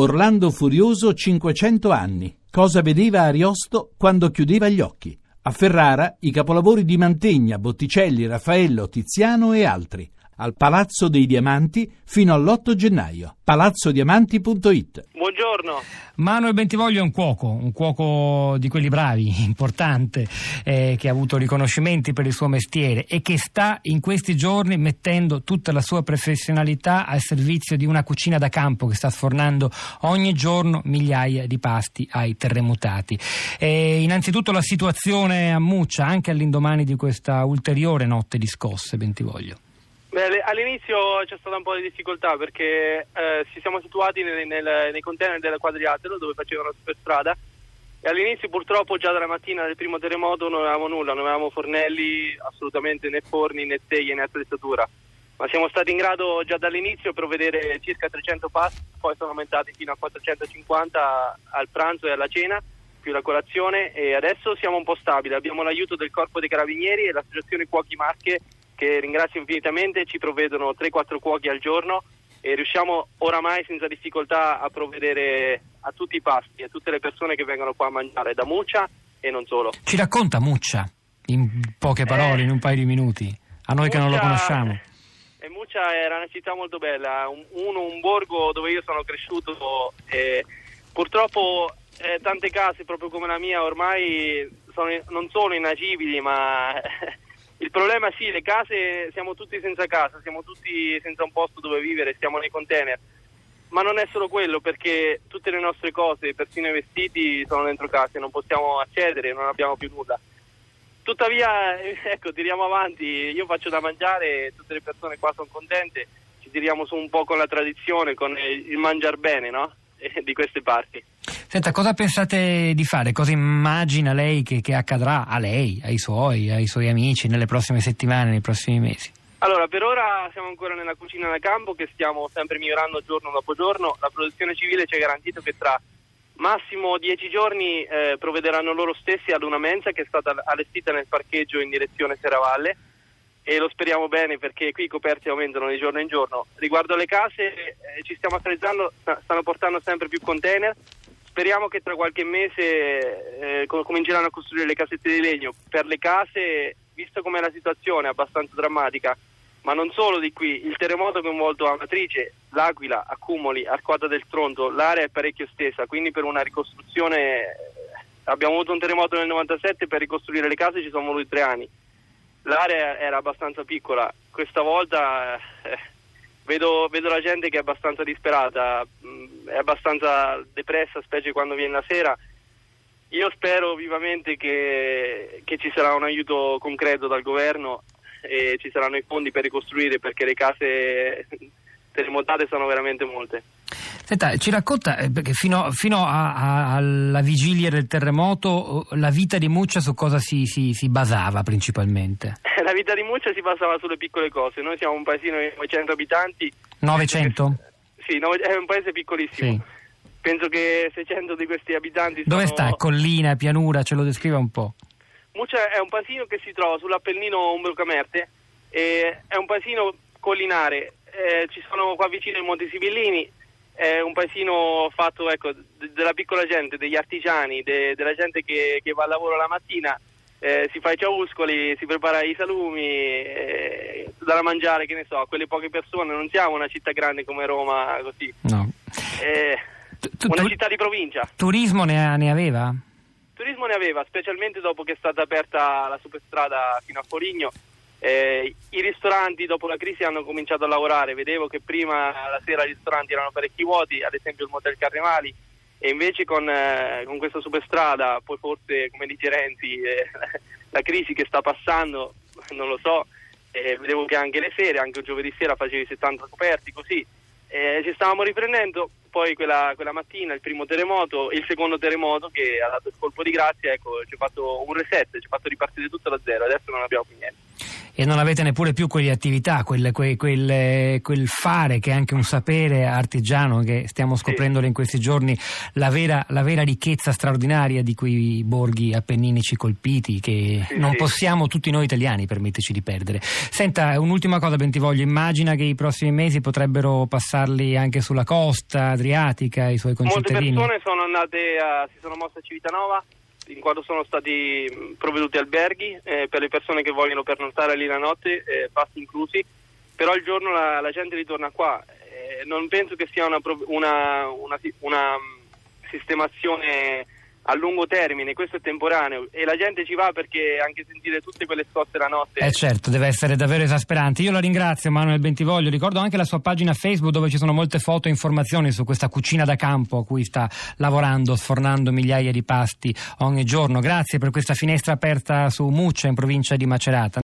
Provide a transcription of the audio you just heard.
Orlando Furioso 500 anni. Cosa vedeva Ariosto quando chiudeva gli occhi? A Ferrara i capolavori di Mantegna, Botticelli, Raffaello, Tiziano e altri. Al Palazzo dei Diamanti fino all'8 gennaio. palazzodiamanti.it Buongiorno. Manuel Bentivoglio è un cuoco, un cuoco di quelli bravi, importante, eh, che ha avuto riconoscimenti per il suo mestiere e che sta in questi giorni mettendo tutta la sua professionalità al servizio di una cucina da campo che sta sfornando ogni giorno migliaia di pasti ai terremotati. E innanzitutto la situazione a Muccia, anche all'indomani di questa ulteriore notte di scosse, Bentivoglio. Beh, all'inizio c'è stata un po' di difficoltà perché eh, ci siamo situati nel, nel, nei container del quadrilatero dove facevano per strada e all'inizio purtroppo già dalla mattina del primo terremoto non avevamo nulla, non avevamo fornelli, assolutamente né forni né teglie né attrezzatura, ma siamo stati in grado già dall'inizio di provvedere circa 300 pasti, poi sono aumentati fino a 450 al pranzo e alla cena più la colazione e adesso siamo un po' stabili, abbiamo l'aiuto del Corpo dei Carabinieri e l'Associazione Cuochi Marche che ringrazio infinitamente, ci provvedono 3-4 cuochi al giorno e riusciamo oramai senza difficoltà a provvedere a tutti i pasti, a tutte le persone che vengono qua a mangiare, da Muccia e non solo. Ci racconta Muccia, in poche parole, eh, in un paio di minuti, a noi Muccia, che non lo conosciamo. Eh, Muccia era una città molto bella, un, uno, un borgo dove io sono cresciuto e purtroppo eh, tante case proprio come la mia ormai sono, non sono inagibili ma Il problema sì, le case, siamo tutti senza casa, siamo tutti senza un posto dove vivere, stiamo nei container. Ma non è solo quello, perché tutte le nostre cose, persino i vestiti, sono dentro casa, non possiamo accedere, non abbiamo più nulla. Tuttavia, ecco, tiriamo avanti, io faccio da mangiare, tutte le persone qua sono contente, ci tiriamo su un po' con la tradizione, con il mangiar bene, no? di queste parti. Senta, cosa pensate di fare? Cosa immagina lei che, che, accadrà a lei, ai suoi, ai suoi amici nelle prossime settimane, nei prossimi mesi? Allora, per ora siamo ancora nella cucina da campo che stiamo sempre migliorando giorno dopo giorno. La protezione civile ci ha garantito che tra massimo dieci giorni eh, provvederanno loro stessi ad una mensa che è stata allestita nel parcheggio in direzione Serravalle e lo speriamo bene perché qui i coperti aumentano di giorno in giorno. Riguardo alle case eh, ci stiamo attrezzando, stanno portando sempre più container, speriamo che tra qualche mese eh, cominceranno a costruire le casette di legno. Per le case, visto com'è la situazione, abbastanza drammatica, ma non solo di qui, il terremoto ha coinvolto Amatrice, L'Aquila, Accumoli, Arquata del Tronto, l'area è parecchio stessa, quindi per una ricostruzione eh, abbiamo avuto un terremoto nel 97, per ricostruire le case ci sono voluti tre anni. L'area era abbastanza piccola, questa volta eh, vedo, vedo, la gente che è abbastanza disperata, mm, è abbastanza depressa, specie quando viene la sera. Io spero vivamente che, che ci sarà un aiuto concreto dal governo e ci saranno i fondi per ricostruire perché le case terremotate sono veramente molte. Senta, ci racconta, eh, perché fino, fino a, a, alla vigilia del terremoto, la vita di Muccia su cosa si, si, si, basava principalmente? La vita di Muccia si basava sulle piccole cose. Noi siamo un paesino di 900 abitanti. 900? Sì, è un paese piccolissimo. Sì. Penso che 600 di questi abitanti Dove sono... sta? Collina, pianura? Ce lo descriva un po'. Muccia è un paesino che si trova sull'Appennino Umbro-Camerte. È un paesino collinare. Eh, ci sono qua vicino i Monti Sibillini è un paesino fatto ecco, d- della piccola gente, degli artigiani, de- della gente che, che, va al lavoro la mattina, eh, si fa i ciauscoli, si prepara i salumi, eh, da mangiare, che ne so, a quelle poche persone. Non siamo una città grande come Roma, così. No. Eh, una città di provincia. Turismo ne, ne aveva? Turismo ne aveva, specialmente dopo che è stata aperta la superstrada fino a Foligno eh, I ristoranti dopo la crisi hanno cominciato a lavorare, vedevo che prima la sera i ristoranti erano parecchi vuoti, ad esempio il Motel Carnevali, e invece con, eh, con questa superstrada, poi forse come dice Renzi, eh, la crisi che sta passando, non lo so, vedevo che anche le sere, anche giovedì sera facevi 70 coperti, così, ci stavamo riprendendo, poi quella, quella, mattina il primo terremoto, il secondo terremoto che ha dato il colpo di grazia, ecco, ci ha fatto un reset, ci ha fatto ripartire tutto da zero, adesso non abbiamo più niente. E non avete neppure più quelle attività, quel, quel, quel, quel fare che è anche un sapere artigiano che stiamo scoprendo in questi giorni, la vera, la vera, ricchezza straordinaria di quei borghi appenninici colpiti che sì, non sì. possiamo tutti noi italiani permetterci di perdere. Senta, un'ultima cosa Bentivoglio, immagina che i prossimi mesi potrebbero passarli anche sulla costa adriatica, i suoi concittadini. Molte persone sono andate a, si sono mosse a Civitanova in quanto sono stati provveduti alberghi eh, per le persone che vogliono pernottare lì la notte, eh, pasti inclusi, però il giorno la, la gente ritorna qua. Eh, non penso che sia una, una, una, una sistemazione a lungo termine, questo è temporaneo e la gente ci va perché anche sentire tutte quelle scosse la notte. Eh certo, deve essere davvero esasperante. Io la ringrazio Manuel Bentivoglio, ricordo anche la sua pagina Facebook dove ci sono molte foto e informazioni su questa cucina da campo a cui sta lavorando, sfornando migliaia di pasti ogni giorno. Grazie per questa finestra aperta su Muccia in provincia di Macerata.